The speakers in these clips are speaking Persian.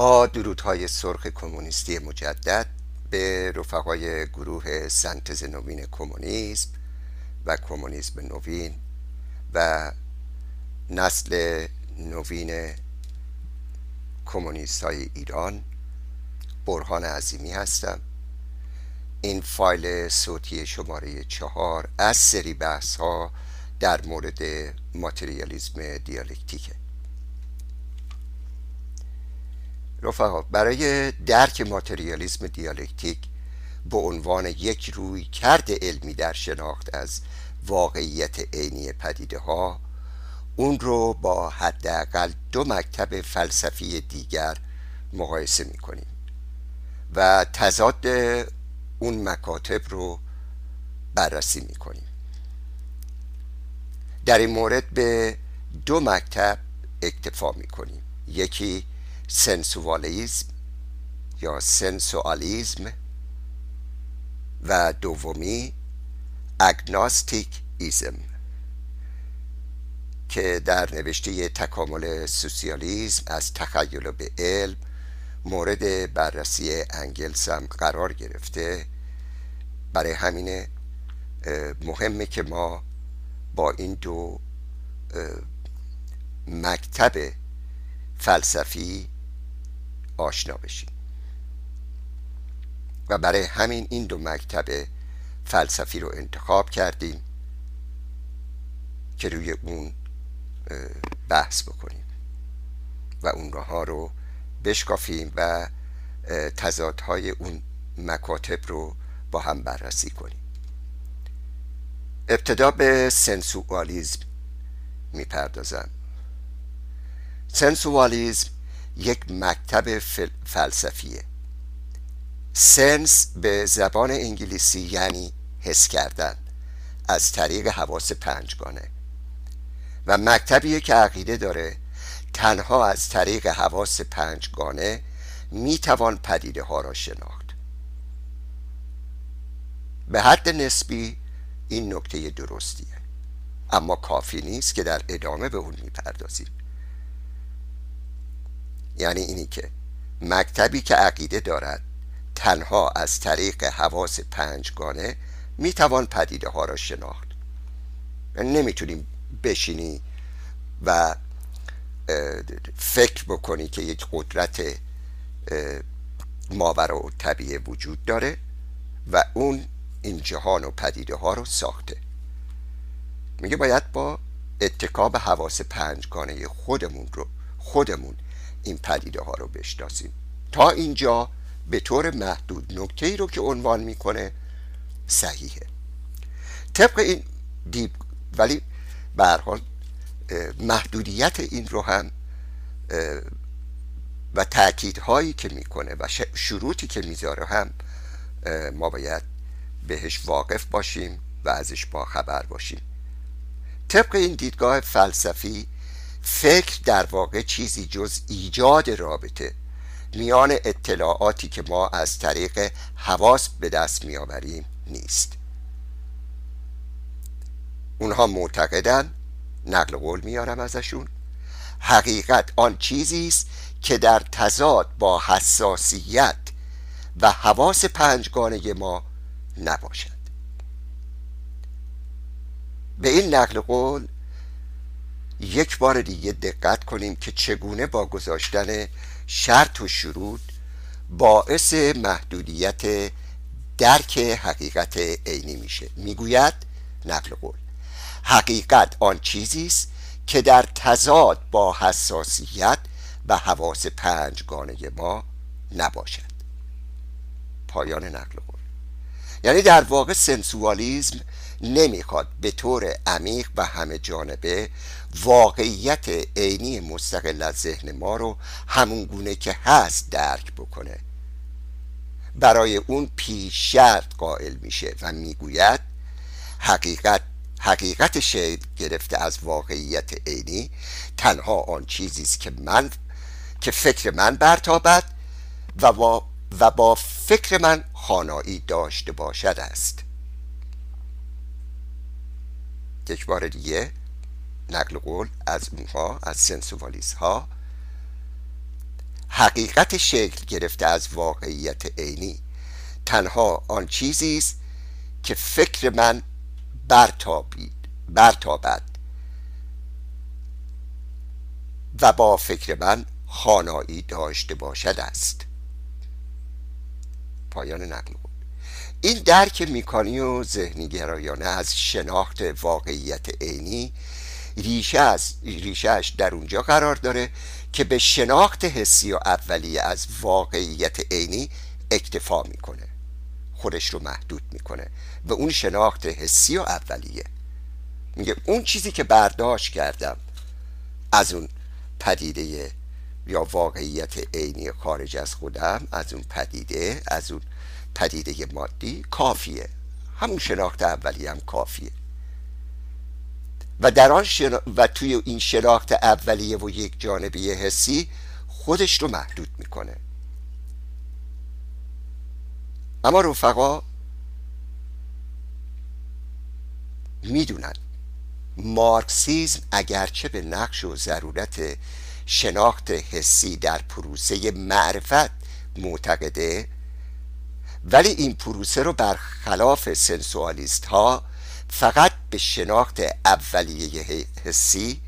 با درودهای سرخ کمونیستی مجدد به رفقای گروه سنتز نوین کمونیسم و کمونیسم نوین و نسل نوین کمونیست های ایران. برهان عظیمی هستم. این فایل صوتی شماره چهار از سری بحث ها در مورد ماتریالیزم دیالکتیکه. رفقا برای درک ماتریالیزم دیالکتیک به عنوان یک روی کرد علمی در شناخت از واقعیت عینی پدیده ها اون رو با حداقل دو مکتب فلسفی دیگر مقایسه می‌کنیم و تضاد اون مکاتب رو بررسی می‌کنیم. در این مورد به دو مکتب اکتفا می‌کنیم. یکی sensualism یا sensualism و دومی agnosticism که در نوشته تکامل سوسیالیزم از تخیل به علم مورد بررسی انگلس هم قرار گرفته. برای همین مهمه که ما با این دو مکتب فلسفی آشنا بشیم و برای همین این دو مکتب فلسفی رو انتخاب کردیم که روی اون بحث بکنیم. و اونها رو بشکافیم و تضادهای اون مکاتب رو با هم بررسی کنیم. ابتدا به سنسوالیزم می‌پردازم. سنسوالیزم یک مکتب فلسفیه. سنس به زبان انگلیسی یعنی حس کردن. از طریق حواس پنجگانه. و مکتبیه که عقیده داره تنها از طریق حواس پنجگانه می‌توان پدیده ها را شناخت. به حد نسبی این نکته درستیه. اما کافی نیست که در ادامه به اون می‌پردازیم. یعنی اینی که مکتبی که عقیده دارد تنها از طریق حواس پنجگانه می‌توان پدیده ها را شناخت. نمی‌تونیم بشینی و فکر بکنی که یک قدرت ماورا و طبیعه وجود داره و اون این جهان و پدیده ها رو ساخته. میگه باید با اتکاب حواس پنجگانه خودمون رو خودمون این پدیده ها رو بشناسیم. تا اینجا به طور محدود نکته ای رو که عنوان می‌کنه صحیحه. طبق این دیب ولی به محدودیت این رو هم و تاکیدهایی که می‌کنه و شروطی که می‌ذاره هم ما باید بهش واقف باشیم و ازش با خبر باشیم. طبق این دیدگاه فلسفی فکر در واقع چیزی جز ایجاد رابطه میان اطلاعاتی که ما از طریق حواس به دست میآوریم نیست. اونها معتقدن نقل قول میارم ازشون. حقیقت آن چیزی است که در تضاد با حساسیت و حواس پنجگانه ما نباشد. به این نقل قول یک بار دیگه دقت کنیم که چگونه با گذاشتن شرط و شروط باعث محدودیت درک حقیقت عینی میشه. می‌گوید نقل قول حقیقت آن چیزی است که در تضاد با حساسیت و حواس پنجگانه ما نباشد. پایان نقل قول. یعنی در واقع سنسوالیزم نمی‌خواد به طور عمیق و همه جانبه واقعیت عینی مستقل از ذهن ما رو همون گونه که هست درک بکنه. برای اون پیش شرط قائل میشه و می‌گوید حقیقت حقیقت شی گرفته از واقعیت عینی تنها آن چیزی است که من که فکر من برتابد و با, و با فکر من خانایی داشته باشد است. یک بار دیگه نقل قول از اونها از سنسوالیس ها حقیقت شکل گرفته از واقعیت عینی. تنها آن چیزی است که فکر من برتابید برتابد. و با فکر من خانایی داشته باشد است. پایان نقل بود این درک میکانی و ذهنی گرایانه از شناخت واقعیت عینی ریشه از ریشهش در اونجا قرار داره که به شناخت حسی و اولیه از واقعیت عینی اکتفا می‌کنه. خودش رو محدود می‌کنه و اون شناخت حسی و اولیه. میگه اون چیزی که برداشت کردم از اون پدیده یا واقعیت عینی خارج از خودم از اون پدیده از اون پدیده مادی کافیه. همون شناخت اولی هم کافیه. و در آن و توی این شناخت اولیه و یک جانبی حسی خودش رو محدود می‌کنه. اما رفقا می‌دونن مارکسیزم اگرچه به نقش و ضرورت شناخت حسی در پروسه معرفت معتقده ولی این پروسه رو برخلاف سنسوالیست ها فقط به شناخت اولیه حسی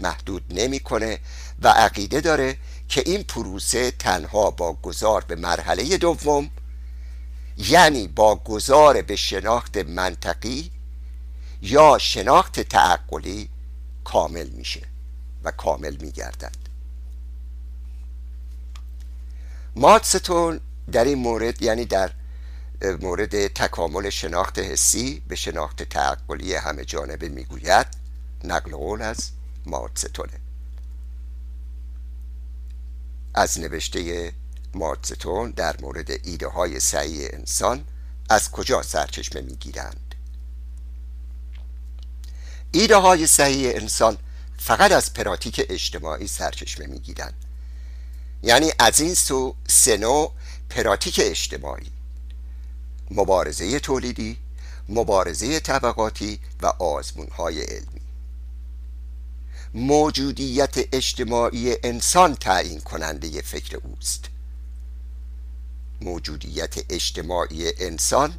محدود نمی‌کنه و عقیده داره که این پروسه تنها با گذار به مرحله دوم یعنی با گذار به شناخت منطقی یا شناخت تعقلی کامل میشه و کامل میگردد. ماتستون در این مورد یعنی در مورد تکامل شناخت حسی به شناخت تعقلی همه جانبه می‌گوید نقل قول از ماتستونه از نوشته ماتستون در مورد ایده های سعی انسان از کجا سرچشمه می‌گیرند؟ ایده های صحیح انسان فقط از پراتیک اجتماعی سرچشمه می‌گیرند. یعنی از این سو سنو پراتیک اجتماعی مبارزه تولیدی مبارزه طبقاتی و آزمون های علمی. موجودیت اجتماعی انسان تعیین کننده فکر اوست. موجودیت اجتماعی انسان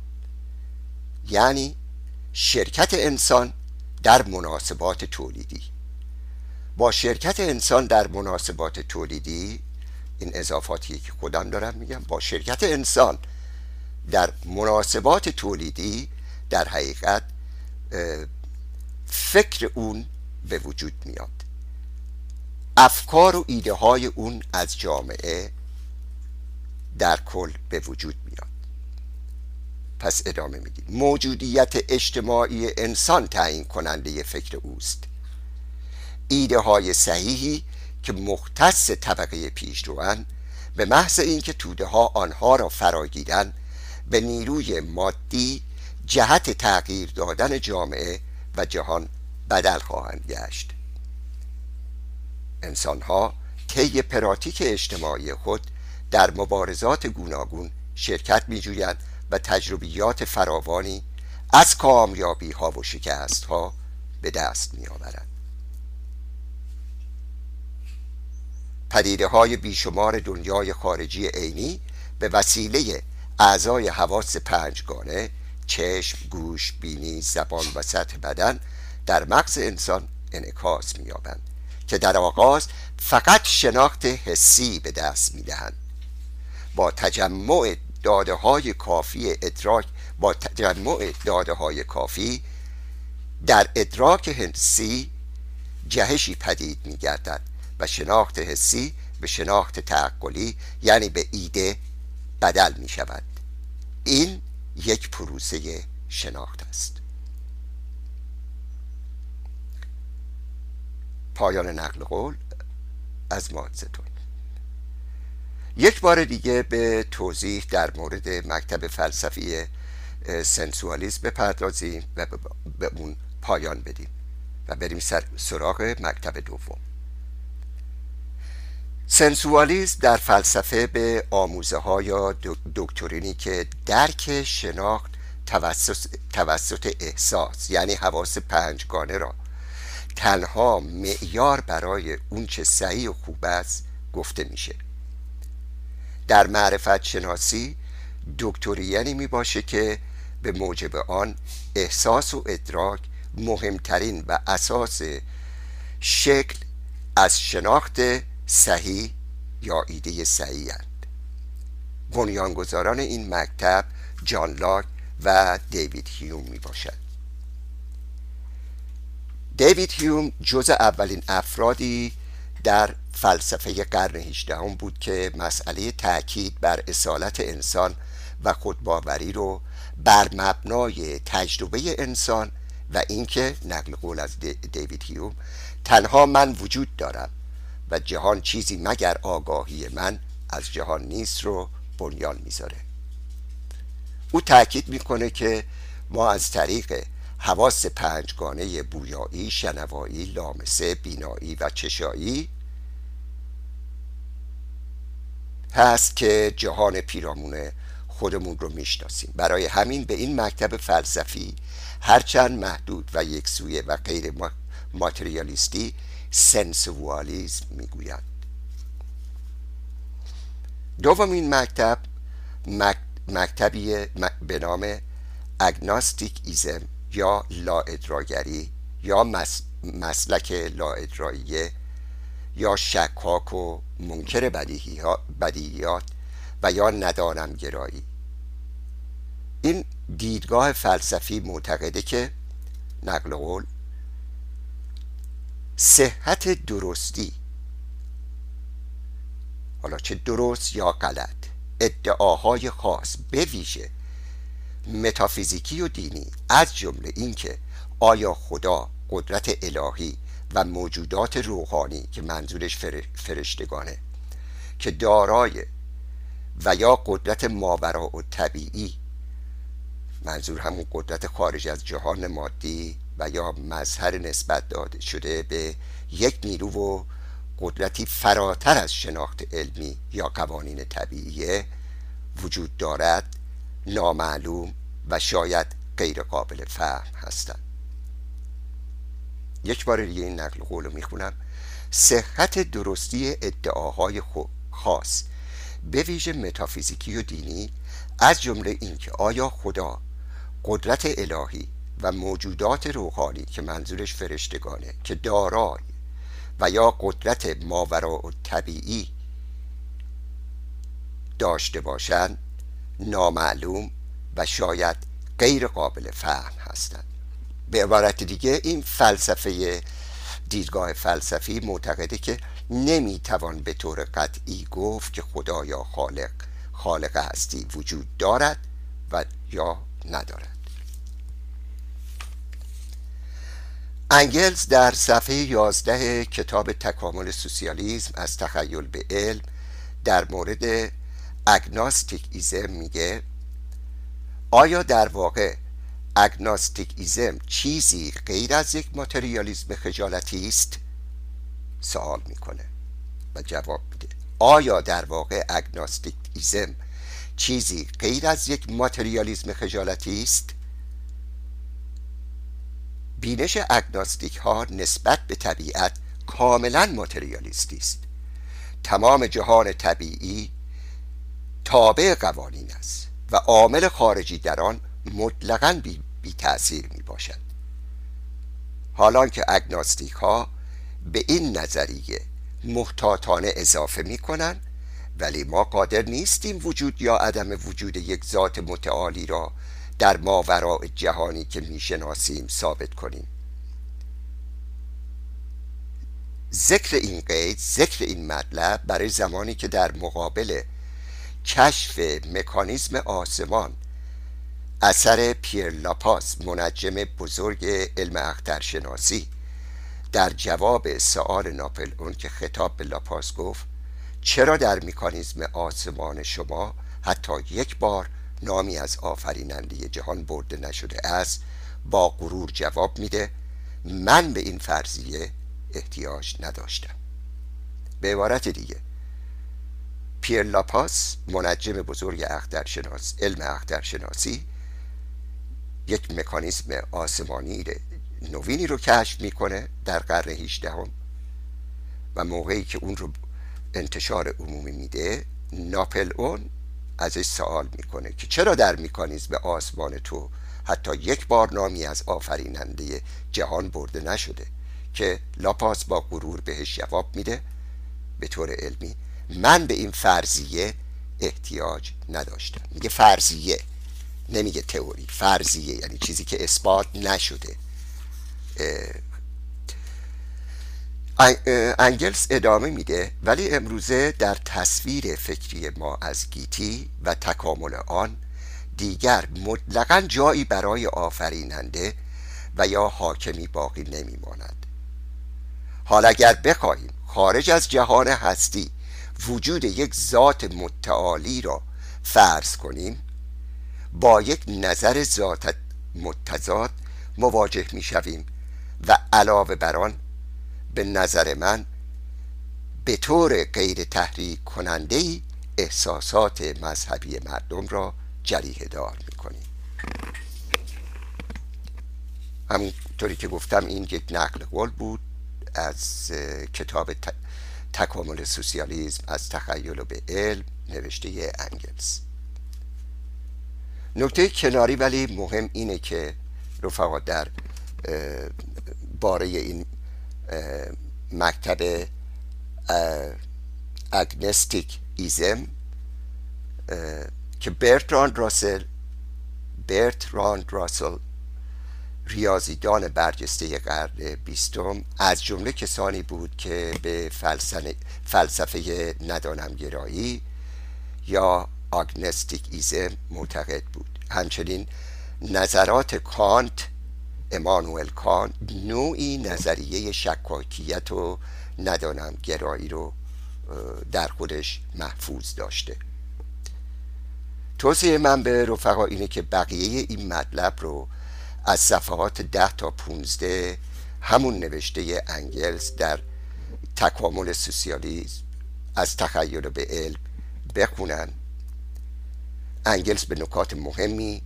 یعنی شرکت انسان در مناسبات تولیدی. با شرکت انسان در مناسبات تولیدی این اضافاتی که خودم دارم میگم با شرکت انسان. در مناسبات تولیدی در حقیقت فکر اون به وجود میاد. افکار و ایده های اون از جامعه در کل به وجود میاد. پس ادامه میدیم. موجودیت اجتماعی انسان تعیین کننده فکر اوست. ایده های صحیحی که مختص طبقه پیشروان به محض اینکه توده ها آنها را فراگیرند به نیروی مادی جهت تغییر دادن جامعه و جهان بدل خواهند گشت. انسانها طی پراتیک اجتماعی خود در مبارزات گوناگون شرکت میجویند و تجربیات فراوانی از کامیابی ها و شکست ها به دست می پدیده های بیشمار دنیای خارجی عینی به وسیله اعضای حواس پنجگانه چشم، گوش، بینی، زبان و سطح بدن در مغز انسان انعکاس می‌یابند که در آغاز فقط شناخت حسی به دست می‌دهند. با تجمع داده های کافی ادراک با تجمع داده های کافی در ادراک حسی جهشی پدید می گردد و شناخت حسی به شناخت تعقلی یعنی به ایده بدل می شود این یک پروسه شناخت است. پایان نقل قول از مادزتون یک بار دیگه به توضیح در مورد مکتب فلسفی سنسوالیزم بپردازیم و به اون پایان بدیم و بریم سراغ مکتب دوم. سنسوالیزم در فلسفه به آموزه ها یا دکترینی که درک شناخت توسط, توسط احساس یعنی حواس پنجگانه را تنها معیار برای اون چه صحیح و خوب است گفته میشه. در معرفت شناسی دکتریانی می باشه که به موجب آن احساس و ادراک مهمترین و اساس شکل از شناخت صحیح یا ایده صحیح هست بنیانگذاران این مکتب جان لاک و دیوید هیوم می باشد. دیوید هیوم جز اولین افرادی در فلسفه قرن هجدهم بود که مسئله تاکید بر اصالت انسان و خودباوری رو بر مبنای تجربه انسان و اینکه نقل قول از دیوید هیوم تنها من وجود دارم. جهان چیزی مگر آگاهی من از جهان نیست رو بنیان می‌ذاره. او تاکید می‌کنه که ما از طریق حواس پنجگانه بویایی، شنوایی، لامسه، بینایی و چشایی هست که جهان پیرامون خودمون رو می‌شناسیم. برای همین به این مکتب فلسفی هرچند محدود و یک سویه و غیر ماتریالیستی سنسوالیزم می‌گویند دومین مکتب مکتبی به نام اگناستیک ایزم یا ادراگری یا مسلک ادراییه یا شکاک و منکر بدیهیات و یا ندانم گرایی. این دیدگاه فلسفی معتقده که نقل قول صحت درستی. حالا چه درست یا غلط ادعاهای خاص به ویژه متافیزیکی و دینی از جمله اینکه آیا خدا قدرت الهی و موجودات روحانی که منظورش فرشتگانه که دارای و یا قدرت ماورا و طبیعی منظور همون قدرت خارج از جهان مادی و یا مظهر نسبت داده شده به یک نیرو و قدرتی فراتر از شناخت علمی یا قوانین طبیعیه وجود دارد نامعلوم و شاید غیر قابل فهم هستند. یک بار دیگه این نقل قول رو می‌خونم. صحت درستی ادعاهای خاص به ویژه متافیزیکی و دینی از جمله اینکه آیا خدا قدرت الهی و موجودات روحانی که منظورش فرشتگانه که دارای و یا قدرت ماورا و طبیعی داشته باشند نامعلوم و شاید غیر قابل فهم هستند. به عبارت دیگه این فلسفه دیدگاه فلسفی معتقده که نمی‌توان به طور قطعی گفت که خدا یا خالق خالق هستی وجود دارد و یا ندارد. انگلز در صفحه 11 کتاب تکامل سوسیالیسم از تخیل به علم در مورد اگناستیک ایزم میگه آیا در واقع اگناستیک ایزم چیزی غیر از یک ماتریالیزم خجالتی است؟ سوال می‌کنه و جواب میده. آیا در واقع اگناستیک ایزم چیزی غیر از یک ماتریالیزم خجالتی است؟ بینش اگناستیک ها نسبت به طبیعت کاملا ماتریالیستی است. تمام جهان طبیعی تابع قوانین است و عامل خارجی در آن مطلقا بی, بی تأثیر می باشد. حالان که اگناستیک ها به این نظریه محتاطانه اضافه می کنند ولی ما قادر نیستیم وجود یا عدم وجود یک ذات متعالی را در ماوراء جهانی که می‌شناسیم ثابت کنیم. ذکر این قید ذکر این مطلب برای زمانی که در مقابل کشف مکانیزم آسمان اثر پیر لاپاس منجم بزرگ علم اخترشناسی در جواب سؤال ناپل اون که خطاب به لاپاس گفت چرا در مکانیزم آسمان شما حتی یک بار نامی از آفریننده جهان برده نشده است با غرور جواب میده من به این فرضیه احتیاج نداشتم. به عبارت دیگه پیر لاپاس منجم بزرگ اخترشناس علم اخترشناسی یک مکانیزم آسمانی نوینی رو کشف می‌کنه در قرن 18 و موقعی که اون رو انتشار عمومی میده ناپل اون ازش سوال می‌کنه که چرا در میکانیزم آسمان تو حتی یک بار نامی از آفریننده جهان برده نشده که لاپاس با غرور بهش جواب میده؟ به طور علمی من به این فرضیه احتیاج نداشتم. میگه فرضیه نمیگه تئوری. فرضیه یعنی چیزی که اثبات نشده. انگلس ادامه میده ولی امروزه در تصویر فکری ما از گیتی و تکامل آن دیگر مطلقا جایی برای آفریننده و یا حاکمی باقی نمیماند. حال اگر بخواهیم خارج از جهان هستی وجود یک ذات متعالی را فرض کنیم با یک نظر ذات متضاد مواجه می شویم و علاوه بر آن به نظر من به طور غیر تحریک کننده احساسات مذهبی مردم را جریه دار می‌کنیم همونطوری که گفتم این یک نقل قول بود از کتاب تکامل سوسیالیزم از تخیل به علم نوشته انگلز نکته کناری ولی مهم اینه که رفقا در باره این مکتب agnosticism که برتراند راسل برتراند راسل ریاضیدان برجسته قرن بیستم از جمله کسانی بود که به فلسفه ندانم گرایی یا agnosticism معتقد بود. همچنین نظرات کانت امانوئل کانت نوعی نظریه شکاکیت و ندانم گرایی رو در خودش محفوظ داشته. توصیه من به رفقا اینه که بقیه این مطلب رو از صفحات ده تا پونزده همون نوشته انگلز در تکامل سوسیالیزم از تخیل به علم بخونن. انگلز به نکات مهمی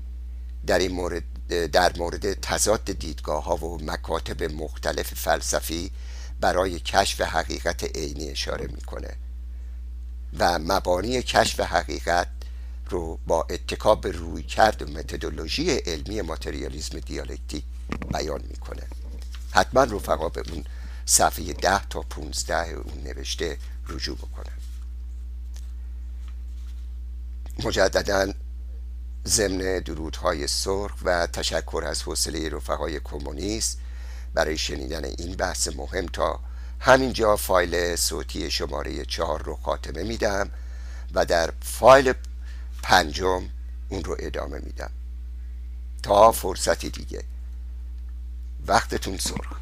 در این مورد در مورد تضاد دیدگاه ها و مکاتب مختلف فلسفی برای کشف حقیقت عینی اشاره می‌کنه و مبانی کشف حقیقت رو با اتکاب روی کرد و متدولوژی علمی ماتریالیزم دیالکتیک بیان می‌کنه. حتما رفقا به اون صفحه ده تا 15 اون نوشته رجوع بکنه مجددا ضمن درودهای سرخ و تشکر از حوصله رفقای کمونیست برای شنیدن این بحث مهم تا همینجا فایل صوتی شماره چهار رو خاتمه میدم و در فایل پنجم اون رو ادامه میدم. تا فرصتی دیگه. وقتتون سرخ.